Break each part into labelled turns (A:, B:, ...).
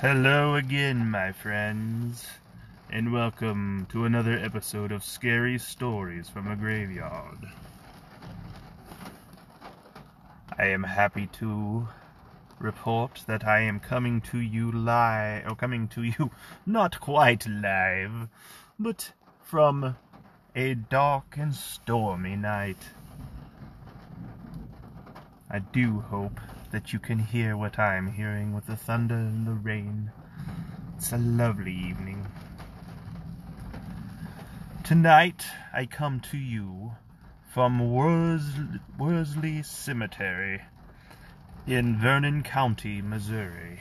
A: Hello again, my friends, and welcome to another episode of Scary Stories from a Graveyard. I am happy to report that I am coming to you live, or coming to you not quite live, but from a dark and stormy night. I do hope that you can hear what I'm hearing with the thunder and the rain. It's a lovely evening. Tonight I come to you from Worsley, Cemetery in Vernon County, Missouri.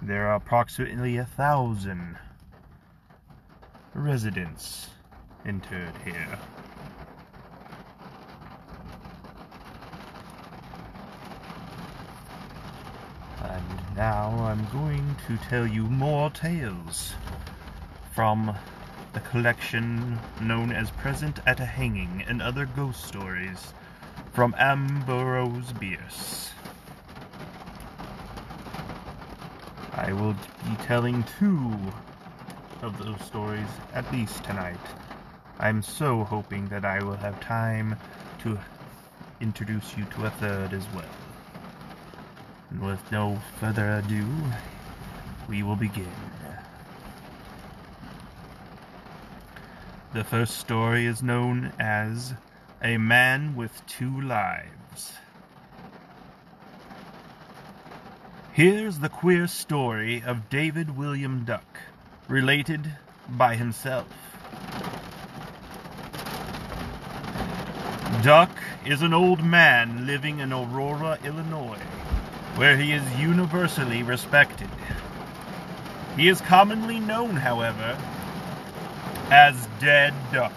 A: There are approximately a thousand residents interred here. Now I'm going to tell you more tales from the collection known as Present at a Hanging and Other Ghost Stories from Ambrose Bierce. I will be telling two of those stories at least tonight. I'm so hoping that I will have time to introduce you to a third as well. And with no further ado, we will begin. The first story is known as A Man with Two Lives. Here's the queer story of David William Duck, related by himself. Duck is an old man living in Aurora, Illinois where he is universally respected. He is commonly known, however, as Dead Duck.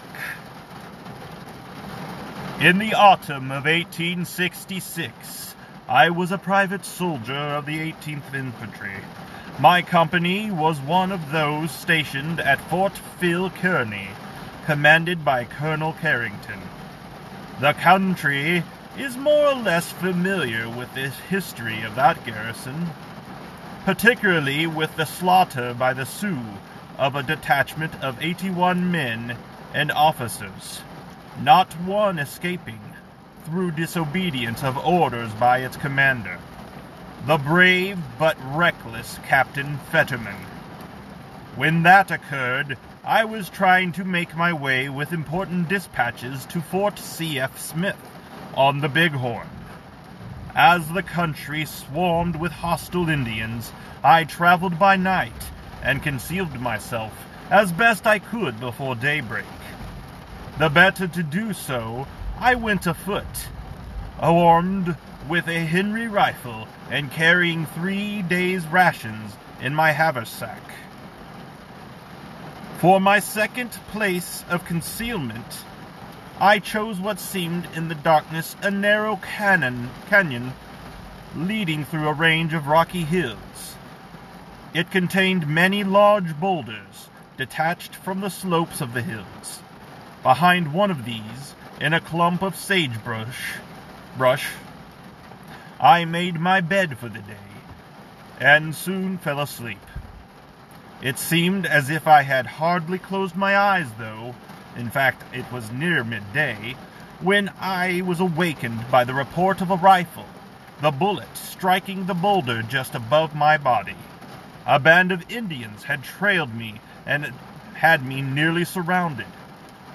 A: In the autumn of 1866, I was a private soldier of the 18th Infantry. My company was one of those stationed at Fort Phil Kearny, commanded by Colonel Carrington. The country is more or less familiar with the history of that garrison, particularly with the slaughter by the Sioux of a detachment of 81 men and officers, not one escaping through disobedience of orders by its commander, the brave but reckless Captain Fetterman. When that occurred, I was trying to make my way with important dispatches to Fort C.F. Smith on the Bighorn. As the country swarmed with hostile Indians, I traveled by night and concealed myself as best I could before daybreak. The better to do so, I went afoot, armed with a Henry rifle and carrying three days' rations in my haversack. For my second place of concealment, I chose what seemed in the darkness a narrow canyon, canyon leading through a range of rocky hills. It contained many large boulders detached from the slopes of the hills. Behind one of these, in a clump of sagebrush, brush, I made my bed for the day, and soon fell asleep. It seemed as if I had hardly closed my eyes, though, in fact, it was near midday, when I was awakened by the report of a rifle, the bullet striking the boulder just above my body. A band of Indians had trailed me and had me nearly surrounded.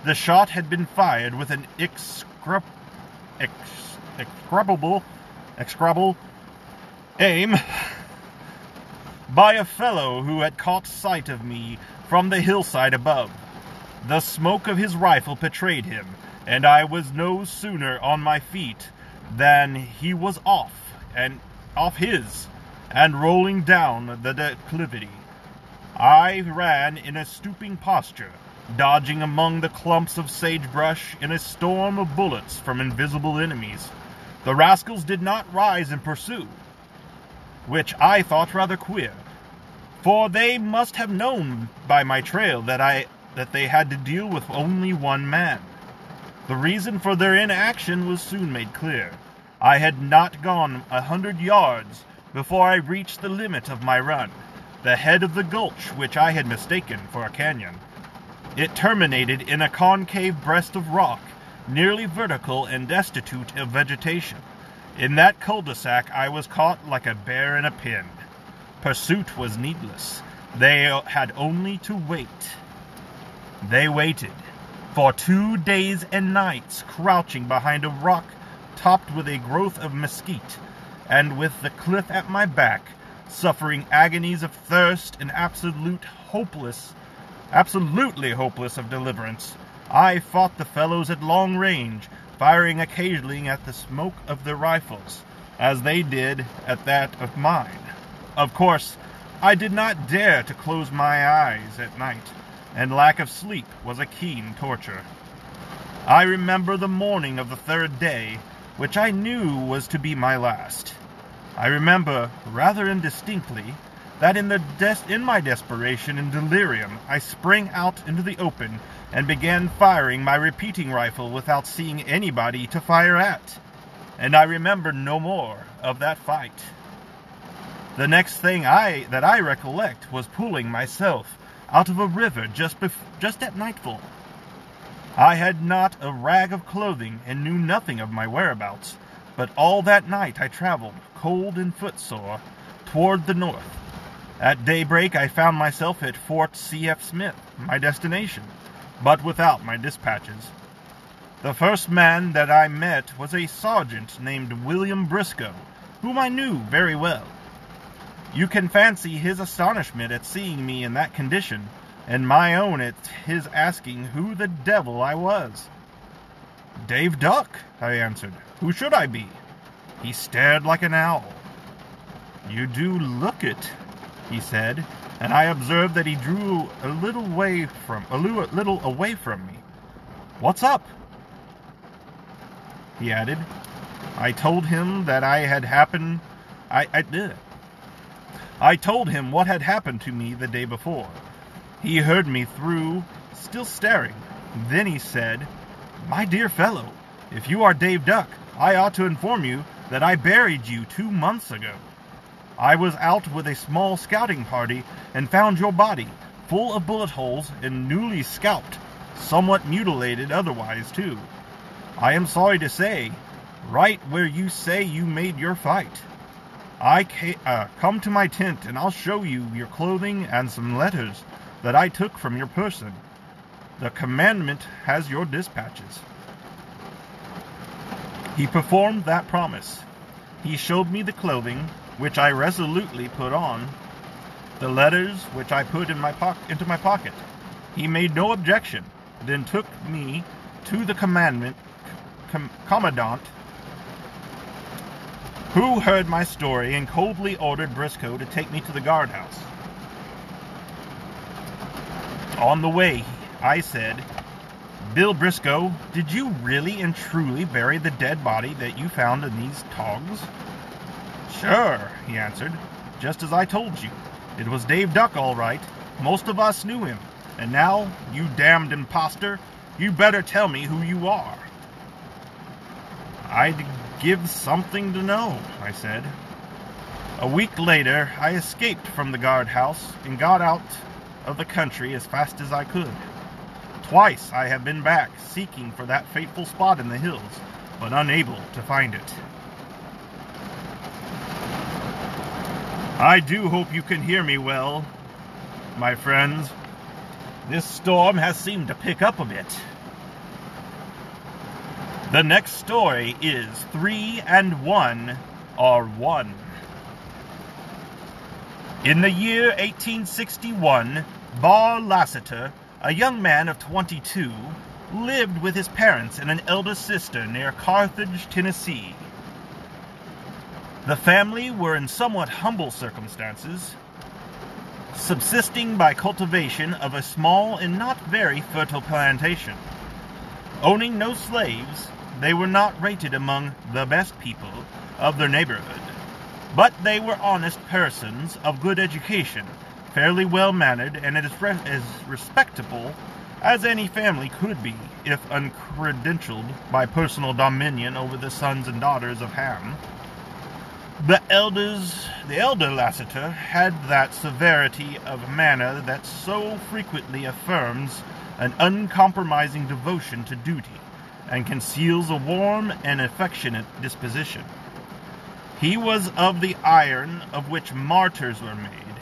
A: The shot had been fired with an ex- execrable aim by a fellow who had caught sight of me from the hillside above. The smoke of his rifle betrayed him, and I was no sooner on my feet than he was off and off his and rolling down the declivity. I ran in a stooping posture, dodging among the clumps of sagebrush in a storm of bullets from invisible enemies. The rascals did not rise and pursue, which I thought rather queer, for they must have known by my trail that I that they had to deal with only one man. The reason for their inaction was soon made clear. I had not gone a hundred yards before I reached the limit of my run, the head of the gulch which I had mistaken for a canyon. It terminated in a concave breast of rock, nearly vertical and destitute of vegetation. In that cul-de-sac I was caught like a bear in a pin. Pursuit was needless. They had only to wait. They waited for two days and nights, crouching behind a rock topped with a growth of mesquite, and with the cliff at my back, suffering agonies of thirst and absolute hopeless, absolutely hopeless of deliverance. I fought the fellows at long range, firing occasionally at the smoke of their rifles, as they did at that of mine. Of course, I did not dare to close my eyes at night and lack of sleep was a keen torture. I remember the morning of the third day, which I knew was to be my last. I remember, rather indistinctly, that in, in my desperation and delirium I sprang out into the open and began firing my repeating rifle without seeing anybody to fire at. And I remember no more of that fight. The next thing I that I recollect was pulling myself out of a river just, bef- just at nightfall. I had not a rag of clothing and knew nothing of my whereabouts, but all that night I traveled, cold and footsore, toward the north. At daybreak I found myself at Fort C.F. Smith, my destination, but without my dispatches. The first man that I met was a sergeant named William Briscoe, whom I knew very well. You can fancy his astonishment at seeing me in that condition, and my own at his asking who the devil I was. Dave Duck, I answered. Who should I be? He stared like an owl. You do look it, he said, and I observed that he drew a little way from a little away from me. What's up? He added. I told him that I had happened. I, I. I told him what had happened to me the day before. He heard me through, still staring. Then he said, My dear fellow, if you are Dave Duck, I ought to inform you that I buried you two months ago. I was out with a small scouting party and found your body, full of bullet holes and newly scalped, somewhat mutilated otherwise, too. I am sorry to say, right where you say you made your fight. I ca- uh, come to my tent and I'll show you your clothing and some letters that I took from your person. The commandment has your dispatches. He performed that promise. He showed me the clothing, which I resolutely put on, the letters, which I put in my po- into my pocket. He made no objection, then took me to the commandment com- commandant who heard my story and coldly ordered Briscoe to take me to the guardhouse. On the way, I said, Bill Briscoe, did you really and truly bury the dead body that you found in these togs? Sure, he answered, just as I told you. It was Dave Duck, all right. Most of us knew him. And now, you damned impostor, you better tell me who you are. I'd give something to know, I said. A week later, I escaped from the guardhouse and got out of the country as fast as I could. Twice I have been back, seeking for that fateful spot in the hills, but unable to find it. I do hope you can hear me well, my friends. This storm has seemed to pick up a bit. The next story is Three and One are One. In the year 1861, Barr Lassiter, a young man of 22, lived with his parents and an elder sister near Carthage, Tennessee. The family were in somewhat humble circumstances, subsisting by cultivation of a small and not very fertile plantation. Owning no slaves, they were not rated among the best people of their neighborhood, but they were honest persons of good education, fairly well mannered, and as, re- as respectable as any family could be if uncredentialed by personal dominion over the sons and daughters of Ham. The elders, the elder Lassiter, had that severity of manner that so frequently affirms an uncompromising devotion to duty and conceals a warm and affectionate disposition. He was of the iron of which martyrs were made,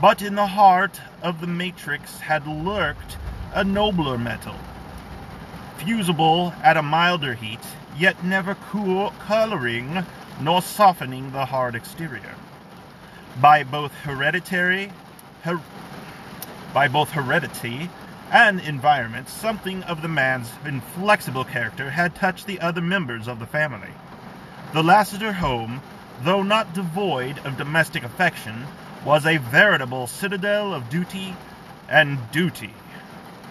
A: but in the heart of the matrix had lurked a nobler metal, fusible at a milder heat, yet never cool coloring nor softening the hard exterior. By both hereditary, her, by both heredity and environment, something of the man's inflexible character had touched the other members of the family. The Lassiter home, though not devoid of domestic affection, was a veritable citadel of duty and duty.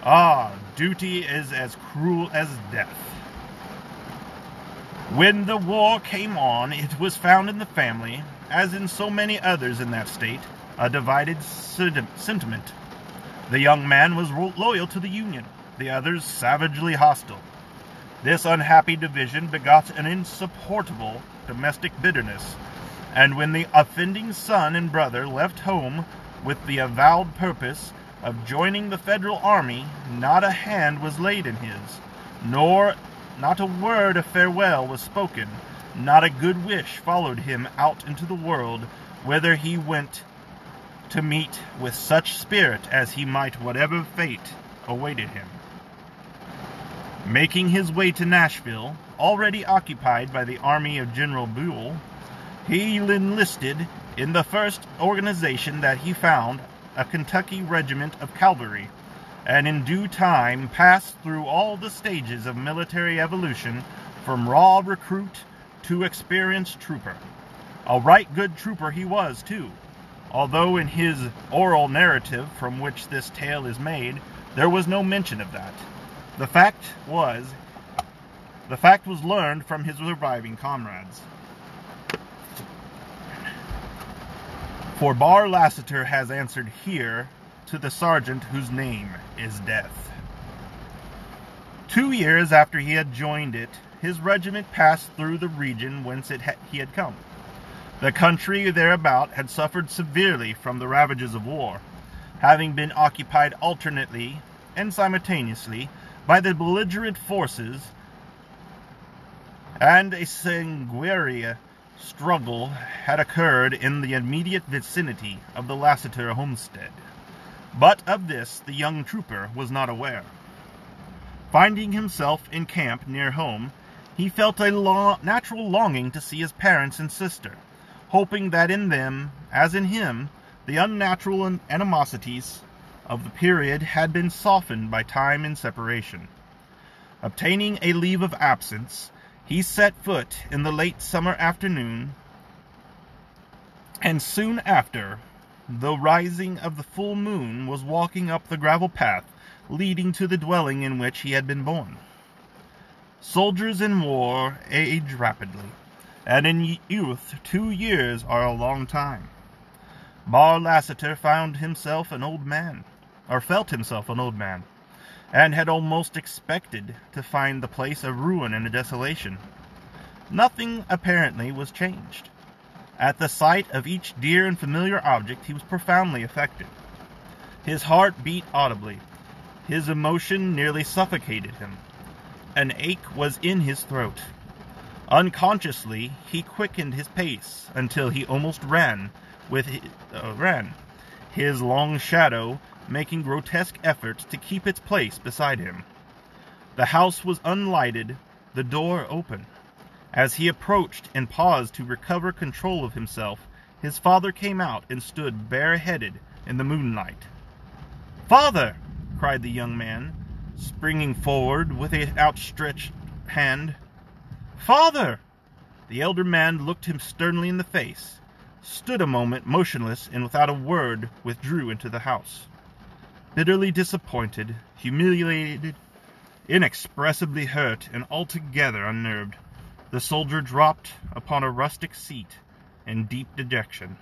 A: Ah, duty is as cruel as death. When the war came on, it was found in the family, as in so many others in that state, a divided sentiment. The young man was loyal to the Union, the others savagely hostile. This unhappy division begot an insupportable domestic bitterness, and when the offending son and brother left home with the avowed purpose of joining the Federal Army, not a hand was laid in his, nor not a word of farewell was spoken, not a good wish followed him out into the world, whither he went to meet with such spirit as he might whatever fate awaited him. Making his way to Nashville, already occupied by the army of General Buell, he enlisted in the first organization that he found, a Kentucky regiment of cavalry, and in due time passed through all the stages of military evolution from raw recruit to experienced trooper. A right good trooper he was, too, although in his oral narrative from which this tale is made, there was no mention of that. The fact was, the fact was learned from his surviving comrades. For Barr Lassiter has answered here to the sergeant whose name is Death. Two years after he had joined it, his regiment passed through the region whence ha- he had come. The country thereabout had suffered severely from the ravages of war, having been occupied alternately and simultaneously by the belligerent forces, and a sanguinary struggle had occurred in the immediate vicinity of the Lassiter homestead. But of this the young trooper was not aware. Finding himself in camp near home, he felt a natural longing to see his parents and sister hoping that in them, as in him, the unnatural animosities of the period had been softened by time and separation. Obtaining a leave of absence, he set foot in the late summer afternoon, and soon after, the rising of the full moon, was walking up the gravel path leading to the dwelling in which he had been born. Soldiers in war age rapidly and in youth two years are a long time. Barr Lassiter found himself an old man, or felt himself an old man, and had almost expected to find the place a ruin and a desolation. Nothing, apparently, was changed. At the sight of each dear and familiar object, he was profoundly affected. His heart beat audibly. His emotion nearly suffocated him. An ache was in his throat. Unconsciously, he quickened his pace until he almost ran with his, uh, ran, his long shadow making grotesque efforts to keep its place beside him. The house was unlighted, the door open. As he approached and paused to recover control of himself, his father came out and stood bareheaded in the moonlight. Father! cried the young man, springing forward with an outstretched hand. Father! The elder man looked him sternly in the face, stood a moment motionless, and without a word withdrew into the house. Bitterly disappointed, humiliated, inexpressibly hurt, and altogether unnerved, the soldier dropped upon a rustic seat in deep dejection,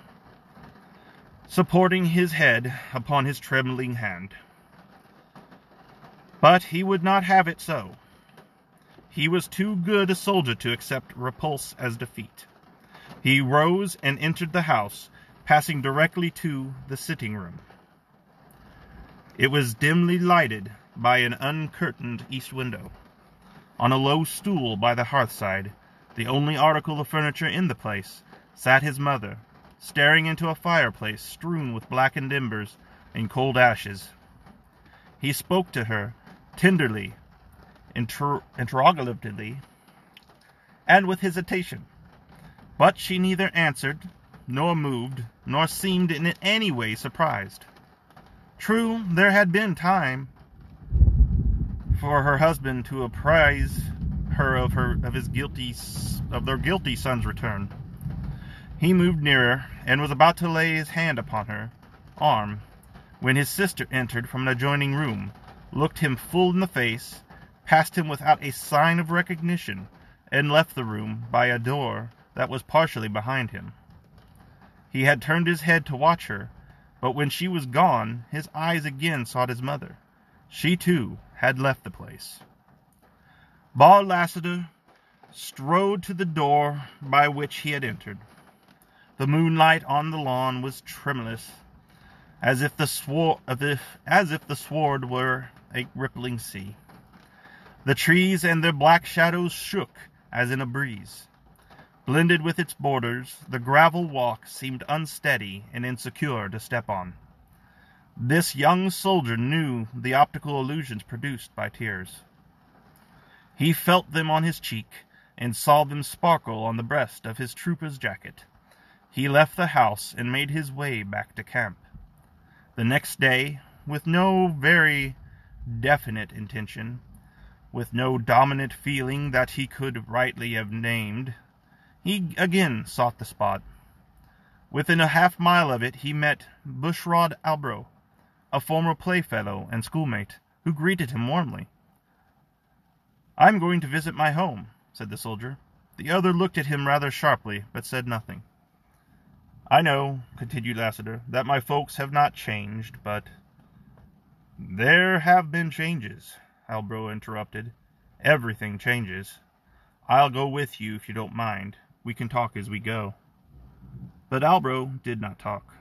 A: supporting his head upon his trembling hand. But he would not have it so. He was too good a soldier to accept repulse as defeat. He rose and entered the house, passing directly to the sitting room. It was dimly lighted by an uncurtained east window. On a low stool by the hearthside, the only article of furniture in the place, sat his mother, staring into a fireplace strewn with blackened embers and cold ashes. He spoke to her tenderly, inter- interrogatively, and with hesitation. But she neither answered, nor moved, nor seemed in any way surprised. True, there had been time for her husband to apprise her of her of his guilty of their guilty son's return. He moved nearer and was about to lay his hand upon her arm when his sister entered from an adjoining room, looked him full in the face, passed him without a sign of recognition, and left the room by a door that was partially behind him. He had turned his head to watch her, but when she was gone, his eyes again sought his mother. She, too, had left the place. Barr Lassiter strode to the door by which he had entered. The moonlight on the lawn was tremulous, as if the sward, as if the sward were a rippling sea. The trees and their black shadows shook as in a breeze. Blended with its borders, the gravel walk seemed unsteady and insecure to step on. This young soldier knew the optical illusions produced by tears. He felt them on his cheek and saw them sparkle on the breast of his trooper's jacket. He left the house and made his way back to camp. The next day, with no very definite intention, with no dominant feeling that he could rightly have named, he again sought the spot. Within a half mile of it he met Bushrod Albro, a former playfellow and schoolmate, who greeted him warmly. I'm going to visit my home, said the soldier. The other looked at him rather sharply, but said nothing. I know, continued Lassiter, that my folks have not changed, but... There have been changes, Albro interrupted. Everything changes. I'll go with you if you don't mind. We can talk as we go. But Albro did not talk.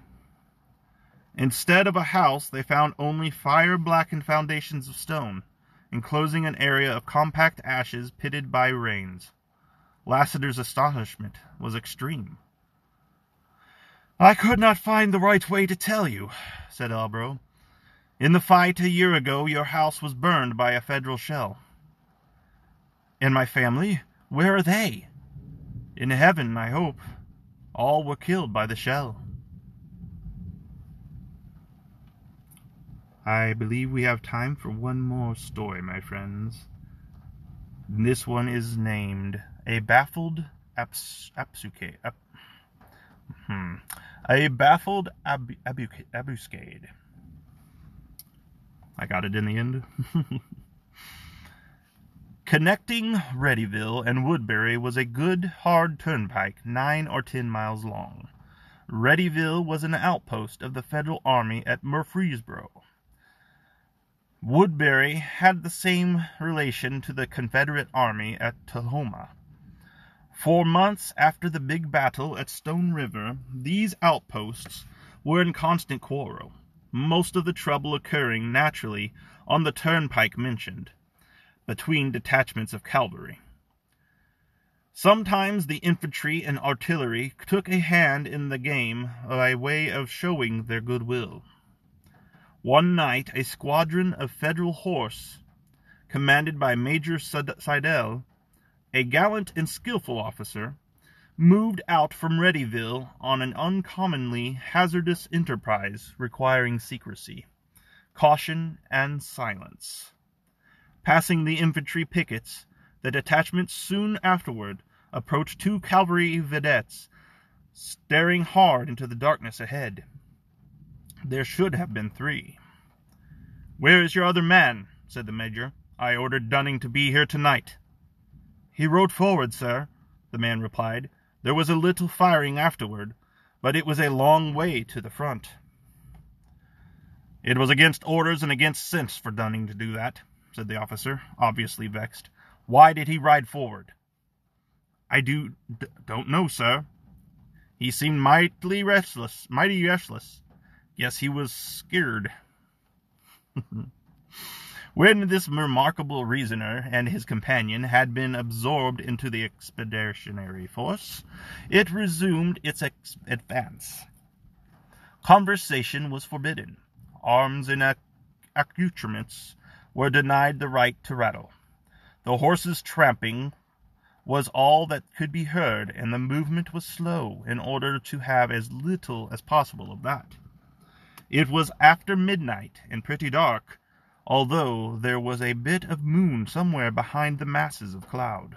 A: Instead of a house, they found only fire blackened foundations of stone enclosing an area of compact ashes pitted by rains. Lassiter's astonishment was extreme. I could not find the right way to tell you, said Albro. In the fight a year ago, your house was burned by a federal shell. And my family, where are they? In heaven, I hope. All were killed by the shell. I believe we have time for one more story, my friends. This one is named A Baffled Abs- hmm. A Baffled ab- abu- Abuscade. I got it in the end. Connecting Readyville and Woodbury was a good, hard turnpike nine or ten miles long. Readyville was an outpost of the Federal Army at Murfreesboro. Woodbury had the same relation to the Confederate Army at Tullahoma. For months after the big battle at Stone River, these outposts were in constant quarrel, most of the trouble occurring naturally on the turnpike mentioned, between detachments of cavalry. Sometimes the infantry and artillery took a hand in the game by way of showing their goodwill. One night a squadron of Federal horse, commanded by Major Slidell, a gallant and skilful officer, moved out from Readyville on an uncommonly hazardous enterprise requiring secrecy, caution, and silence. Passing the infantry pickets, the detachment soon afterward approached two cavalry vedettes staring hard into the darkness ahead. There should have been three. Where is your other man? said the major. I ordered Dunning to be here tonight. He rode forward, sir, the man replied. There was a little firing afterward, but it was a long way to the front. It was against orders and against sense for Dunning to do that, said the officer, obviously vexed. Why did he ride forward? I do d- don't know, sir. He seemed mightily restless, mighty restless. Yes, he was scared. when this remarkable reasoner and his companion had been absorbed into the expeditionary force, it resumed its advance. Conversation was forbidden. Arms and accoutrements were denied the right to rattle. The horses' tramping was all that could be heard, and the movement was slow in order to have as little as possible of that. It was after midnight and pretty dark, although there was a bit of moon somewhere behind the masses of cloud.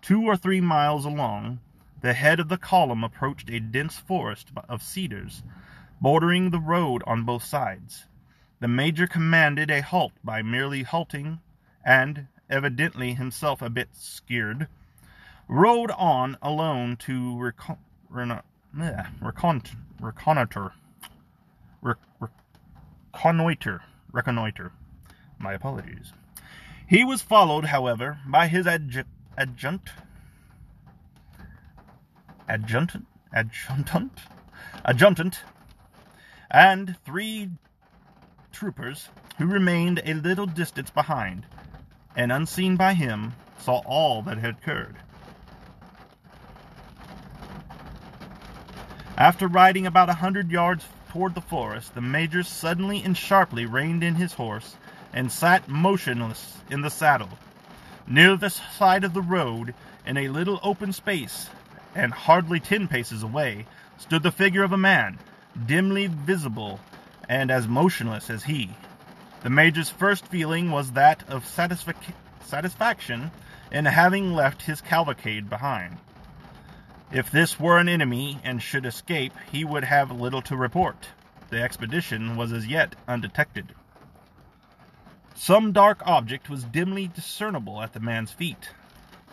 A: Two or three miles along, the head of the column approached a dense forest of cedars, bordering the road on both sides. The major commanded a halt by merely halting, and, evidently himself a bit scared, rode on alone to recon- recon- reconnoiter. Reconnoiter. Reconnoiter. My apologies. He was followed, however, by his adju- adjutant, adjutant, adjutant, adjutant, and three troopers who remained a little distance behind and unseen by him, saw all that had occurred. After riding about a hundred yards toward the forest, the major suddenly and sharply reined in his horse and sat motionless in the saddle. Near the side of the road, in a little open space, and hardly ten paces away, stood the figure of a man, dimly visible and as motionless as he. The Major's first feeling was that of satisfac- satisfaction in having left his cavalcade behind. If this were an enemy and should escape, he would have little to report. The expedition was as yet undetected. Some dark object was dimly discernible at the man's feet.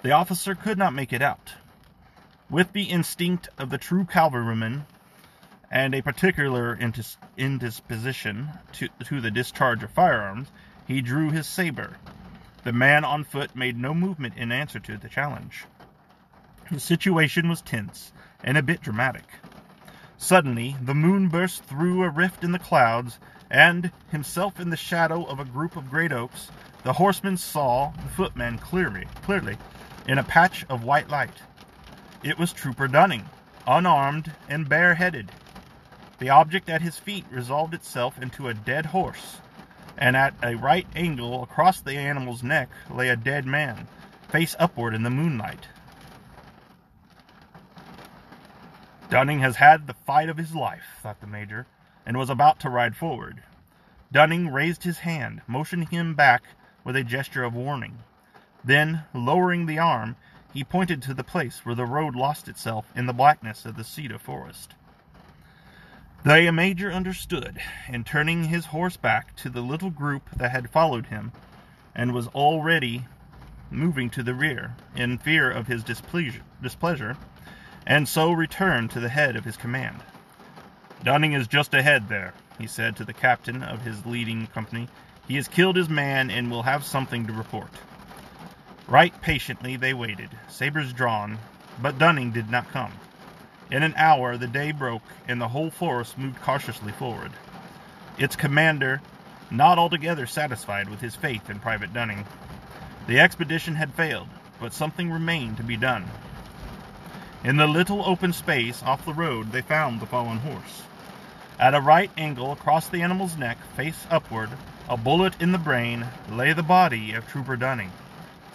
A: The officer could not make it out. With the instinct of the true cavalryman, and a particular indisposition to, to the discharge of firearms, he drew his saber. The man on foot made no movement in answer to the challenge. The situation was tense and a bit dramatic. Suddenly, the moon burst through a rift in the clouds, and, himself in the shadow of a group of great oaks, the horseman saw the footman clearly, clearly, in a patch of white light. It was Trooper Dunning, unarmed and bareheaded. The object at his feet resolved itself into a dead horse, and at a right angle across the animal's neck lay a dead man, face upward in the moonlight. Dunning has had the fight of his life, thought the major, and was about to ride forward. Dunning raised his hand, motioning him back with a gesture of warning. Then, lowering the arm, he pointed to the place where the road lost itself in the blackness of the cedar forest. The major understood, and turning his horse back to the little group that had followed him, and was already moving to the rear, in fear of his displeasure, displeasure, and so returned to the head of his command. Dunning is just ahead there, he said to the captain of his leading company. He has killed his man and will have something to report. Right patiently they waited, sabers drawn, but Dunning did not come. In an hour the day broke, and the whole force moved cautiously forward. Its commander not altogether satisfied with his faith in Private Dunning. The expedition had failed, but something remained to be done. In the little open space off the road they found the fallen horse. At a right angle across the animal's neck, face upward, a bullet in the brain, lay the body of Trooper Dunning,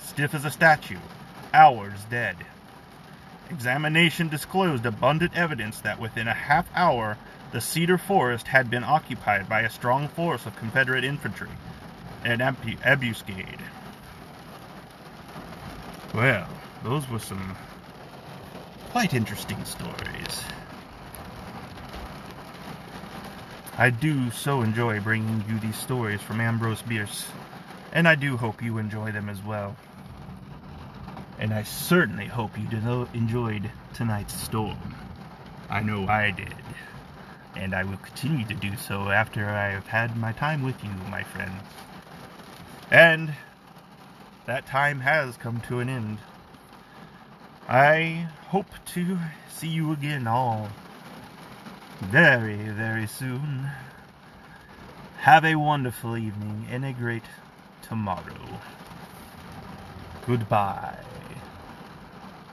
A: stiff as a statue, hours dead. Examination disclosed abundant evidence that within a half hour the cedar forest had been occupied by a strong force of Confederate infantry, an ambuscade. Well, those were some quite interesting stories. I do so enjoy bringing you these stories from Ambrose Bierce, and I do hope you enjoy them as well and I certainly hope you enjoyed tonight's storm. I know I did, and I will continue to do so after I have had my time with you, my friends. And that time has come to an end. I hope to see you again all very, very soon. Have a wonderful evening and a great tomorrow. Goodbye.